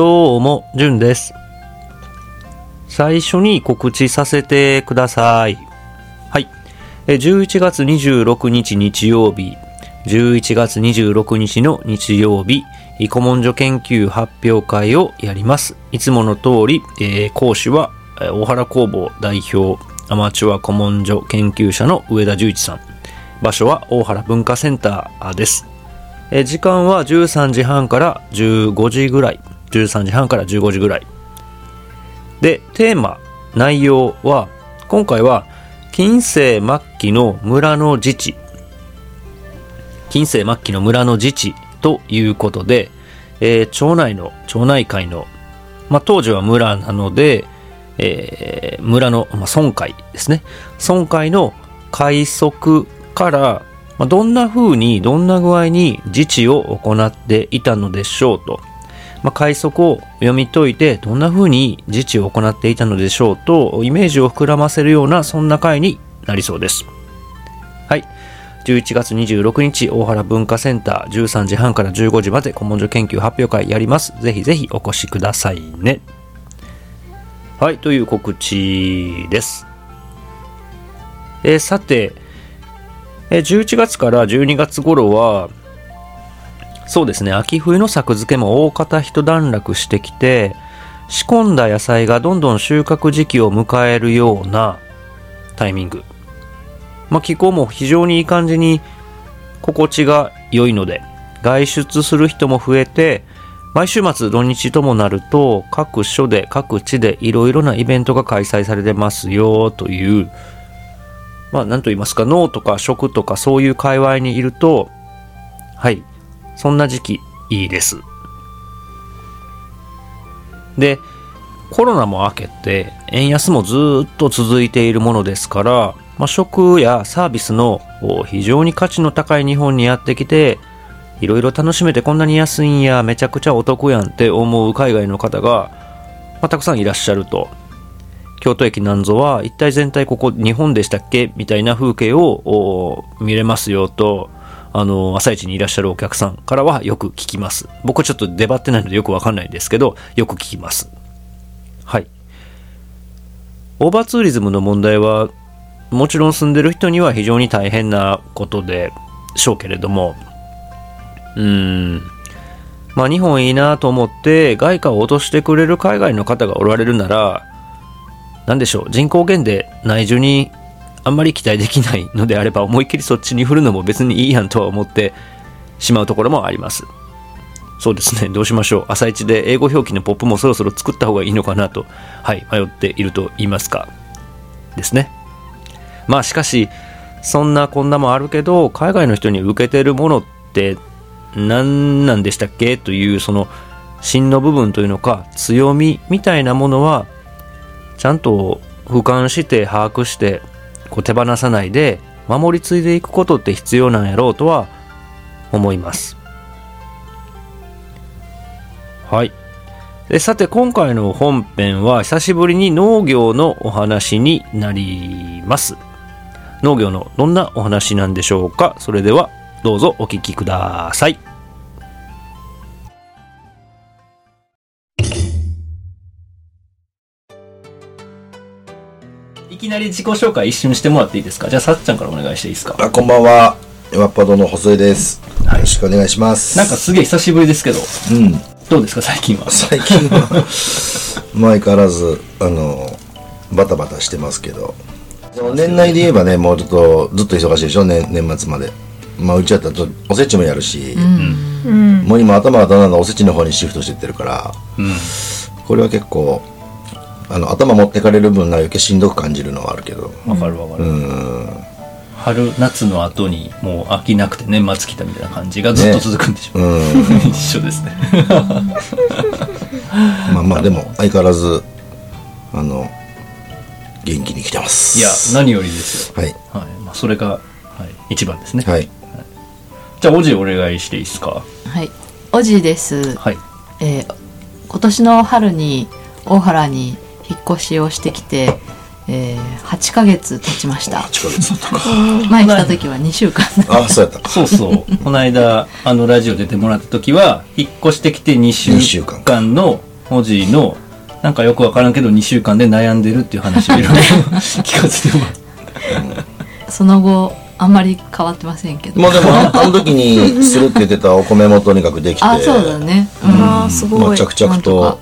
どうも、じゅんです。最初に告知させてください。はい。11月26日日曜日、11月26日の日曜日、古文書研究発表会をやります。いつもの通り、えー講師は、大原工房代表、アマチュア古文書研究者の上田十一さん。場所は大原文化センターです。時間は13時半から15時ぐらい。13時半から15時ぐらい。で、テーマ、内容は、今回は、近世末期の村の自治。近世末期の村の自治ということで、えー町内の、町内会の、まあ、当時は村なので、えー村の、まあ、村会ですね。村会の会則から、まあ、どんな風に、どんな具合に自治を行っていたのでしょうと。まあ、快速を読み解いて、どんな風に自治を行っていたのでしょうと、イメージを膨らませるような、そんな回になりそうです。はい。11月26日、大原文化センター、13時半から15時まで古文書研究発表会やります。ぜひぜひお越しくださいね。はい、という告知です。えーさて、えー11月から12月頃は、そうですね、秋冬の作付けも大方一段落してきて、仕込んだ野菜がどんどん収穫時期を迎えるようなタイミング。まあ、気候も非常にいい感じに心地が良いので、外出する人も増えて、毎週末土日ともなると、各所で各地でいろいろなイベントが開催されてますよという、まあ、なんと言いますか、脳とか食とかそういう界隈にいると、はい、そんな時期いいです。で、コロナも明けて、円安もずっと続いているものですから、まあ、食やサービスの非常に価値の高い日本にやってきて、いろいろ楽しめてこんなに安いんや、めちゃくちゃお得やんって思う海外の方が、まあ、たくさんいらっしゃると。京都駅なんぞは一体全体ここ日本でしたっけみたいな風景を見れますよと、あの、朝一にいらっしゃるお客さんからはよく聞きます。僕ちょっと出張ってないのでよくわかんないんですけど、よく聞きます。はい。オーバーツーリズムの問題は、もちろん住んでる人には非常に大変なことでしょうけれども、うーん。まあ日本いいなと思って外貨を落としてくれる海外の方がおられるなら、なんでしょう、人口減で内需にあんまり期待できないのであれば思いっきりそっちに振るのも別にいいやんとは思ってしまうところもあります。そうですね、どうしましょう。朝一で英語表記のポップもそろそろ作った方がいいのかなと、はい、迷っていると言いますか。ですね。まあしかし、そんなこんなもあるけど、海外の人に受けてるものって何なんでしたっけというその芯の部分というのか強みみたいなものはちゃんと俯瞰して把握してこう手放さないで守り継いでいくことって必要なんやろうとは思います。はい。でさて今回の本編は久しぶりに農業のお話になります。農業のどんなお話なんでしょうか？それではどうぞお聞きください。きなり自己紹介一瞬してもらっていいですか？じゃあさっちゃんからお願いしていいですか？あこんばんは。ワッパドの細江です。はい。よろしくお願いします。なんかすげえ久しぶりですけどうん。どうですか？最近は。最近は、まあ相変わらず、あの、バタバタしてますけど。でも年内で言えばね、もうちょっと、ずっと忙しいでしょ、ね、年末まで。まあうちだったらちょっとおせちもやるし、もう今頭がだんだんおせちの方にシフトしてってるから、うん。これは結構、あの、頭持ってかれる分な余計しんどく感じるのはあるけど。わかるわかる、うん。春夏の後にもう飽きなくて年末来たみたいな感じがずっと続くんでしょう、うん。一緒ですね。まあまあでも相変わらずあの元気に来てます。いや何よりですよ、はい。はい。まあ、それが、はい、一番ですね、はい。じゃあおじお願いしていいですか？はい、おじです、はい。えー今年の春に大原に引っ越しをしてきて、えー、8ヶ月経ちました。8ヶ月だったか。前来た時は2週間。あそうやった。そうそう。この間あのラジオ出てもらった時は引っ越してきて2週二週間間のおじいのなんかよくわからんけど2週間で悩んでるっていう話をいろいろ 聞かせてもらうその後あんまり変わってませんけど。まあでもああの時にするって言ってたお米もとにかくできて。あそうだね、うん。あーすごいまあ、着々と。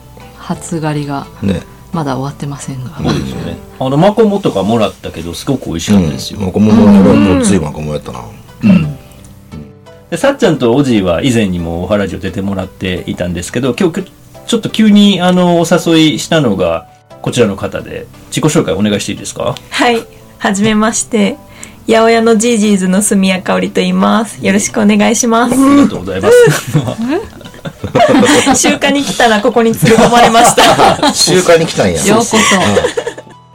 初狩りがねまだ終わってませんが、そうですよねあのマコモとかもらったけどすごく美味しかったですよ、もこももごっついまこもやったなでさっちゃんとおじいは以前にもおはらじを出てもらっていたんですけど今日ちょっと急にあのお誘いしたのがこちらの方で自己紹介お願いしていいですか？はい。はじめまして。八百屋のジージーズの住谷香織と言います。よろしくお願いします。ありがとうございます 集荷に来たらここに連れ込まれました。集会に来たんや。ようこそ。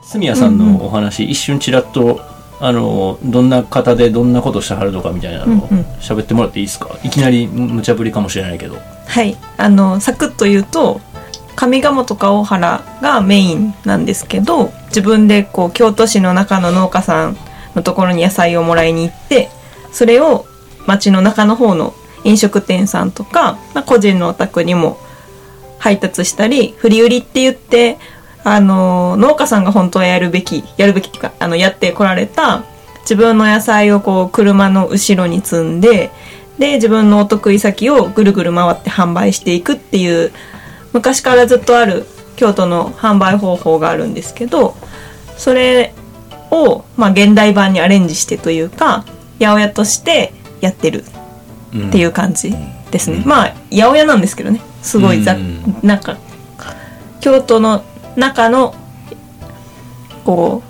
住谷さんのお話、一瞬ちらっとあのどんな方でどんなことしてはるのかみたいなのを喋ってもらっていいですか？いきなり無茶ぶりかもしれないけど。はい。あの、サクッと言うと、上賀茂とか大原がメインなんですけど、自分でこう、京都市の中の農家さんのところに野菜をもらいに行って、それを町の中の方の飲食店さんとか、まあ、個人のお宅にも配達したり、振り売りって言って、あの、農家さんが本当はやるべき、やるべきっていうか、あの、やってこられた、自分の野菜をこう、車の後ろに積んで、で、自分のお得意先をぐるぐる回って販売していくっていう、昔からずっとある京都の販売方法があるんですけど、それを、まあ、現代版にアレンジしてというか、八百屋としてやってる。っていう感じですね。まあ、八百屋なんですけどね。すごいざ、うんなんか、京都の中の、こ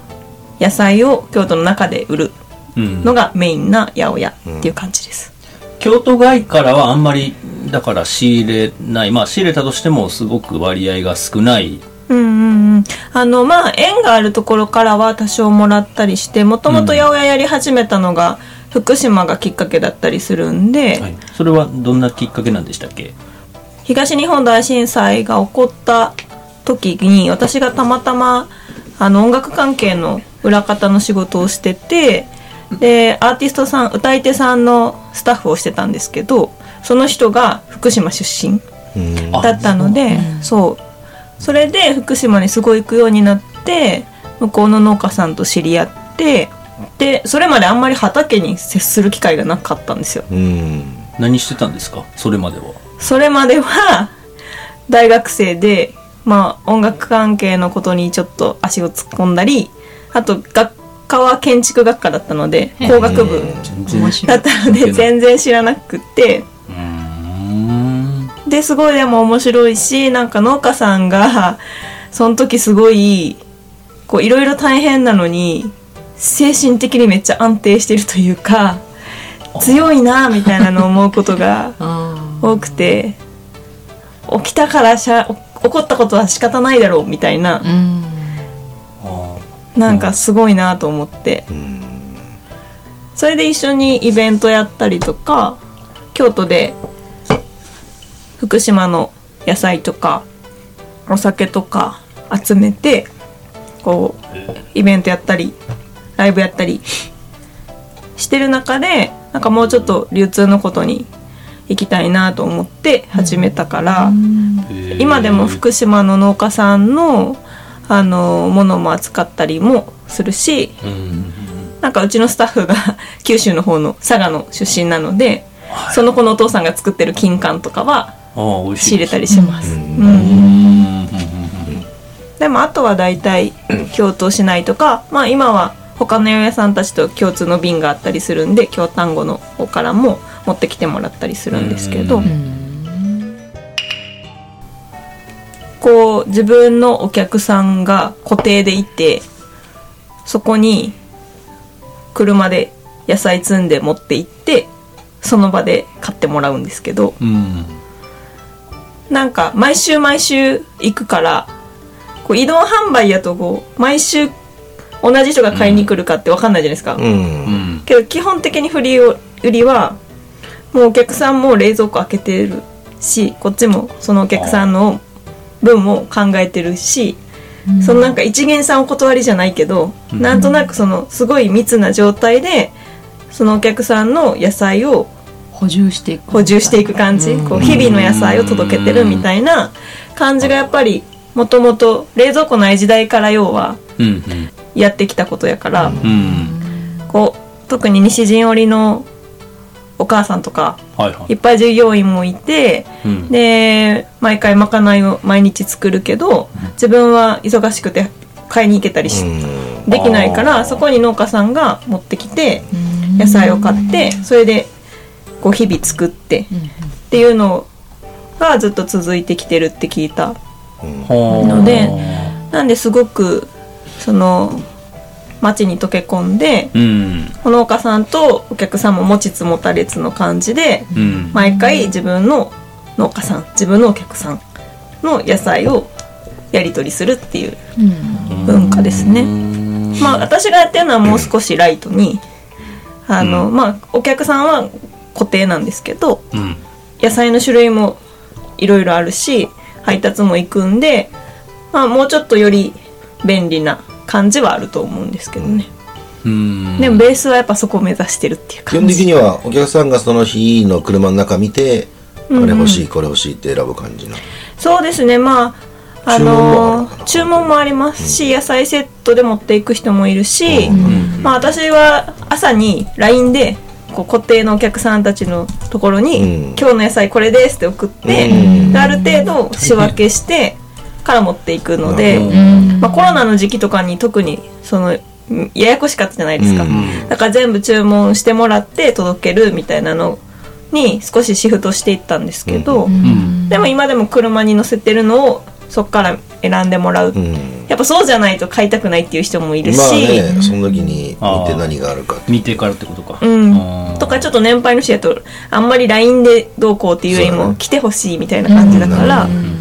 う、野菜を京都の中で売るうんのがメインな八百屋っていう感じです。京都外からはあんまりだから仕入れないまあ仕入れたとしてもすごく割合が少ないうんうんうん。あの、まあ、縁があるところからは多少もらったりして、もともと八百屋やり始めたのが、福島がきっかけだったりするんで、はい、それはどんなきっかけなんでしたっけ？東日本大震災が起こった時に私がたまたまあの音楽関係の裏方の仕事をしててでアーティストさん歌い手さんのスタッフをしてたんですけどその人が福島出身だったのでそう。それで福島にすごい行くようになって向こうの農家さんと知り合ってでそれまであんまり畑に接する機会がなかったんですよ。うん。何してたんですか？それまでは。それまでは大学生で、まあ、音楽関係のことにちょっと足を突っ込んだりあと学科は建築学科だったので工学部だったので全然知らなくって。うーん。ですごいでも面白いしなんか農家さんがその時すごいこういろいろ大変なのに精神的にめっちゃ安定してるというか強いなみたいなのを思うことがうん多くて起きたからしゃ起こったことは仕方ないだろうみたいなうなんかすごいなと思って。うん。それで一緒にイベントやったりとか京都で福島の野菜とかお酒とか集めてこうイベントやったりライブやったりしてる中でなんかもうちょっと流通のことに行きたいなと思って始めたから、ー今でも福島の農家さんのあのものも扱ったりもするしうん。なんかうちのスタッフが 九州の方の佐賀の出身なので、その子のお父さんが作ってる金柑とかは仕入れたりします。でもあとは大体 京都市内とか、まあ今は他の八百屋さんたちと共通の便があったりするんで京丹後の方からも持ってきてもらったりするんですけど、うん。こう自分のお客さんが固定でいてそこに車で野菜積んで持って行ってその場で買ってもらうんですけどうん。なんか毎週毎週行くからこう移動販売やとこう毎週同じ人が買いに来るかって分かんないじゃないですか、うん。うん。けど基本的に振り売りはもうお客さんも冷蔵庫開けてるしこっちもそのお客さんの分も考えてるし、そのなんか一元さんお断りじゃないけど、うん。なんとなくそのすごい密な状態でそのお客さんの野菜を補充していく。補充していく感じ、うん。こう日々の野菜を届けてるみたいな感じがやっぱりもともと冷蔵庫ない時代から要はうんやってきたことやから、うん。うんこう特に西陣織のお母さんとかはいはい。いっぱい従業員もいてうん。で毎回まかないを毎日作るけど自分は忙しくて買いに行けたりし、うん。できないからそこに農家さんが持ってきて野菜を買ってそれでこう日々作ってっていうのがずっと続いてきてるって聞いたのでなんですごくその町に溶け込んでうん。農家さんとお客さんも持ちつ持たれつの感じでうん。毎回自分の農家さん自分のお客さんの野菜をやり取りするっていう文化ですね。まあ私がやってるのはもう少しライトにあの、まあお客さんは固定なんですけどうん。野菜の種類もいろいろあるし配達も行くんで、まあ、もうちょっとより便利な感じはあると思うんですけどね、うん。でもベースはやっぱそこを目指してるっていう基本感じ的にはお客さんがその日の車の中見てこれ欲しいこれ欲しいって選ぶ感じの。そうですね。まああ注文もあの注文もありますし、野菜セットで持っていく人もいるし、まあ私は朝に LINE でこう固定のお客さんたちのところに、うん。今日の野菜これですって送って、うん。である程度仕分けしてから持っていくので、うん。まあ、コロナの時期とかに特にそのうんややこしかったじゃないですか、うん。だから全部注文してもらって届けるみたいなのに少しシフトしていったんですけど、うん。でも今でも車に乗せてるのをそこから選んでもらう、うん。やっぱそうじゃないと買いたくないっていう人もいるし、まあねその時に見て何があるか見てからってことか。うん。とかちょっと年配の人やとあんまり LINE でどうこうっていうよりも来てほしいみたいな感じだから、うん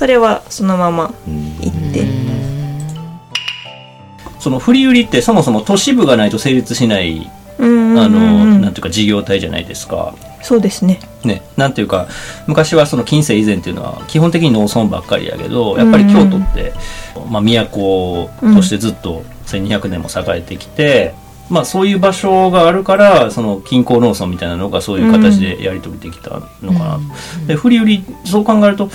それはそのままうん行って、その振り売りってそもそも都市部がないと成立しないうんうんあのうん。なんていうか事業体じゃないですか。そうですね。ね、なんていうか昔はその近世以前っていうのは基本的に農村ばっかりやけどやっぱり京都って、まあ、都としてずっと1200年も栄えてきて、まあ、そういう場所があるからその近郊農村みたいなのがそういう形でやり取りできたのかな、で振り売りそう考えると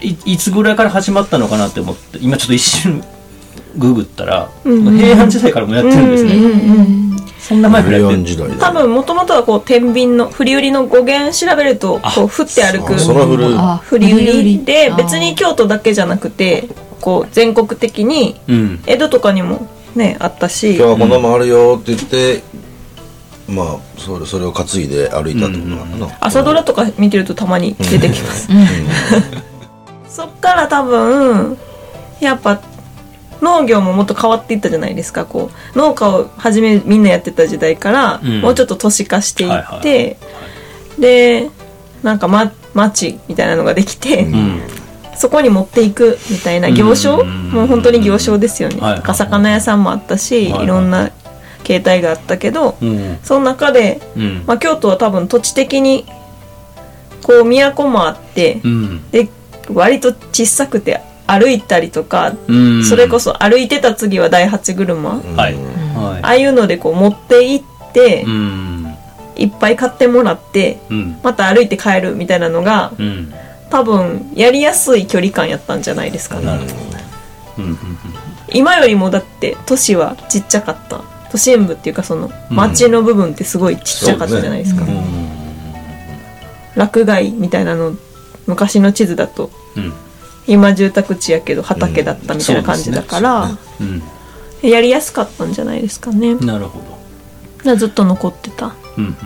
いいつぐらいから始まったのかなって思って今ちょっと一瞬ググったら、うん。うん平安時代からもやってるんですね、うんうんうん。そんな前からやって4る時代で多分もともとはこう天秤の振り売りの語源調べるとこう振って歩く振り売り。で別に京都だけじゃなくてこう全国的にうん。江戸とかにもねあったし。今日はこんなもんあるよって言ってまあそれそれを担いで歩いたってことなのかな。朝ドラとか見てるとたまに出てきます そっから多分やっぱ農業ももっと変わっていったじゃないですか。こう農家を初めみんなやってた時代から、うん。もうちょっと都市化していって、はいはいでなんか、ま、町みたいなのができて、うん。そこに持っていくみたいな行商、うん。もう本当に行商ですよね、はいはい魚屋さんもあったし、はいはい。いろんな形態があったけど、うん。その中で、うん。まあ、京都は多分土地的にこう都もあって、うん。で割と小さくて歩いたりとか、うん。それこそ歩いてた次は第八車、あはい、うん。はあいうのでこう持って行って、い、うん。いっぱい買ってもらってうん。また歩いて帰るみたいなのがうん。多分やりやすい距離感やったんじゃないですかね。今よりもだって都市はちっちゃかった。都心部っていうかその町の部分ってすごいちっちゃかったじゃないですか、うんうん。落外みたいなの昔の地図だとうん。今住宅地やけど畑だったみたいな感じだから、うん。やりやすかったんじゃないですかね。なるほど。ずっと残ってた。うんうんうん。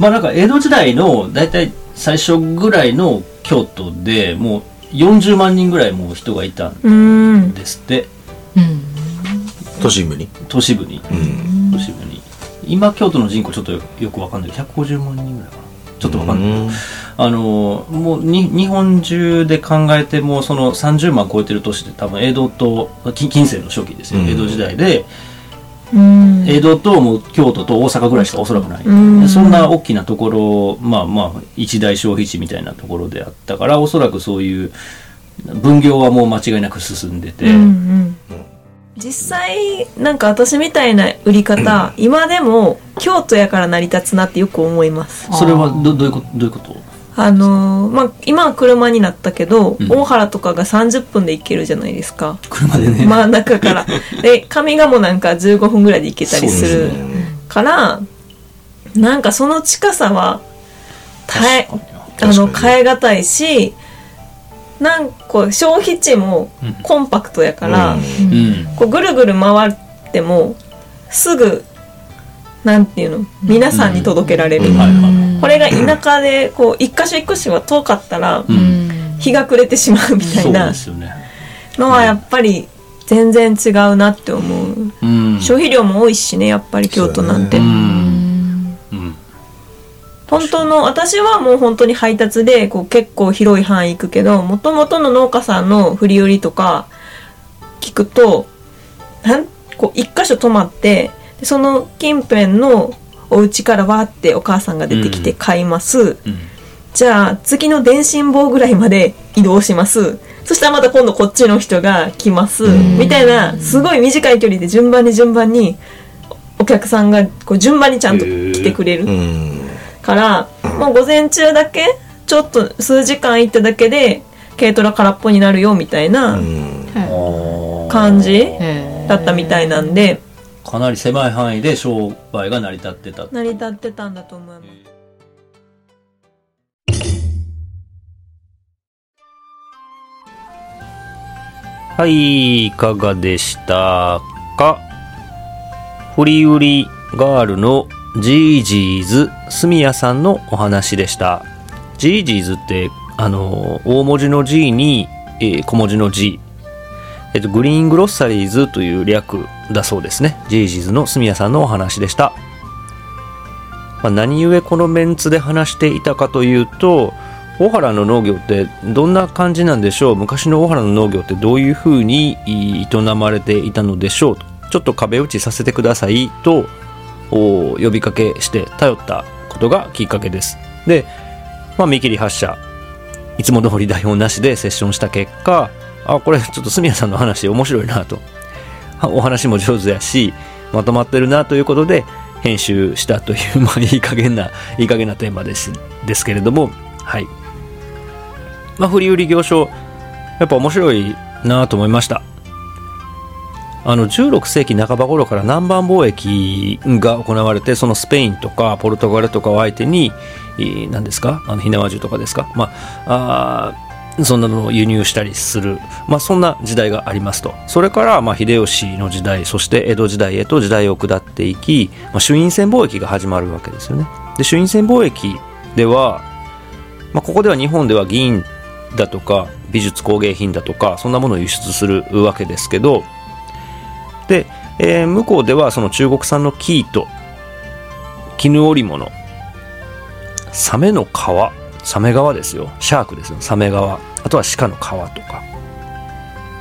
まあなんか江戸時代の大体最初ぐらいの京都でもう40万人ぐらいもう人がいたんですって。うん。都心部に？都市部に。うん。都市部に。今京都の人口ちょっとよよくわかんない。けど150万人ぐらいかなちょっとわかんない、うん。あのもうに日本中で考えてもその30万超えてる都市って多分江戸と近近世の初期ですよ、うん。江戸時代でうん。江戸ともう京都と大阪ぐらいしかおそらくない、うん。でそんな大きなところまあまあ一大消費地みたいなところであったからおそらくそういう分業はもう間違いなく進んでて、うん。うん実際なんか私みたいな売り方、今でも京都やから成り立つなってよく思います。それはどどういうことどういうこと？あのーまあ今は車になったけど、うん。大原とかが30分で行けるじゃないですか。車でね、真ん中から。で上賀茂なんか15分ぐらいで行けたりするからなんかその近さは耐えあの変え難いしなんか消費地もコンパクトやから、うん。こうぐるぐる回ってもすぐなんていうの皆さんに届けられる、これが田舎でこう一箇所一箇所は遠かったらうん。日が暮れてしまうみたそいうなのはやっぱり全然違うなって思う、うん、消費量も多いしねやっぱり京都なんて、本当の私はもう本当に配達でこう結構広い範囲行くけどもともとの農家さんの振り売りとか聞くとなんこう一箇所止まってでその近辺のお家からわーってお母さんが出てきて買います、うん。じゃあ次の電信棒ぐらいまで移動します。そしたらまた今度こっちの人が来ます、ん。みたいなすごい短い距離で順番に順番にお客さんがこう順番にちゃんと来てくれる、うんから、もう午前中だけちょっと数時間行っただけで軽トラ空っぽになるよみたいな感じだったみたいなんで。かなり狭い範囲で商売が成り立ってた。成り立ってたんだと思います。はい、いかがでしたか？振売ガールの Gg's スミヤさんのお話でした。 Gg's って、あの、大文字の G に、えー小文字の G。えっと、 green groceries という略だそうですね。 Gg's のスミヤさんのお話でした。まあ、何故このメンツで話していたかというと、大原の農業ってどんな感じなんでしょう？昔の大原の農業ってどういうふうに営まれていたのでしょう？ちょっと壁打ちさせてくださいと呼びかけして頼ったことがきっかけです。で、まあ、見切り発車。いつも通り台本なしでセッションした結果あこれちょっと住谷さんの話面白いなと。お話も上手やしまとまってるなということで編集したという、まあ、いい加減ないい加減なテーマですですけれども。はい。まあ、振り売り行商やっぱ面白いなと思いました。あの16世紀半ば頃から南蛮貿易が行われてそのスペインとかポルトガルとかを相手に何ですか？あの火縄銃とかですか？まああそんなのを輸入したりする、まあ、そんな時代がありますと。それから、まあ、秀吉の時代そして江戸時代へと時代を下っていき、まあ、朱印船貿易が始まるわけですよね。で朱印船貿易では、まあ、ここでは日本では銀だとか美術工芸品だとかそんなものを輸出するわけですけどで、えー向こうではその中国産の生糸絹織物サメの皮サメ革ですよ。シャークですよ。サメ革あとは鹿の皮とか、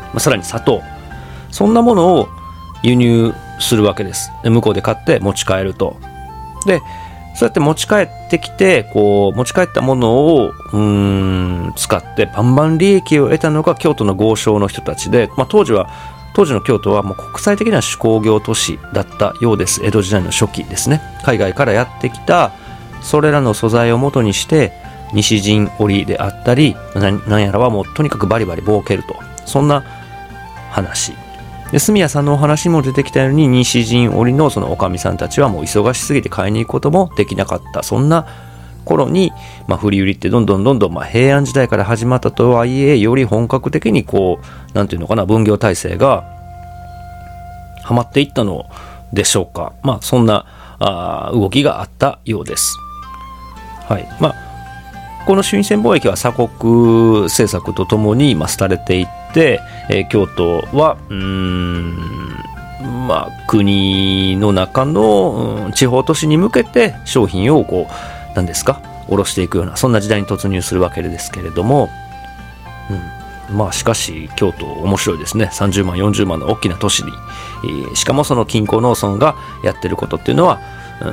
まあ、さらに砂糖。そんなものを輸入するわけです。で向こうで買って持ち帰ると。でそうやって持ち帰ってきてこう持ち帰ったものをうん使ってバンバン利益を得たのが京都の豪商の人たちで、まあ、当時は当時の京都はもう国際的な手工業都市だったようです。江戸時代の初期ですね。海外からやってきた。それらの素材を元にして西陣織であったりななんやらはもうとにかくバリバリ儲けると。そんな話。で住谷さんのお話にも出てきたように西陣織のそのおかみさんたちはもう忙しすぎて買いに行くこともできなかった。そんな頃に、まあ、振り売りってどんどんどんどん、まあ、平安時代から始まったとはいえより本格的にこうなんていうのかな分業体制がはまっていったのでしょうか。まあそんなあ動きがあったようです。はい。まあこの朱印船貿易は鎖国政策とともに、まあ、廃れていって、えー京都はうんまあ国の中の、うん地方都市に向けて商品をこう何ですか？卸していくようなそんな時代に突入するわけですけれども、うん、まあしかし京都面白いですね。30万40万の大きな都市に、えーしかもその近郊農村がやってることっていうのはう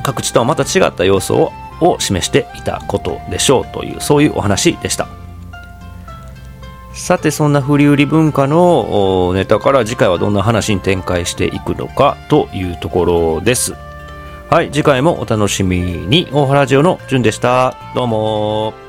ん各地とはまた違った要素をを示していたことでしょうというそういうお話でした。さてそんな振り売り文化のネタから次回はどんな話に展開していくのかというところです。はい、次回もお楽しみに。大原ジオのじゅんでした。どうも。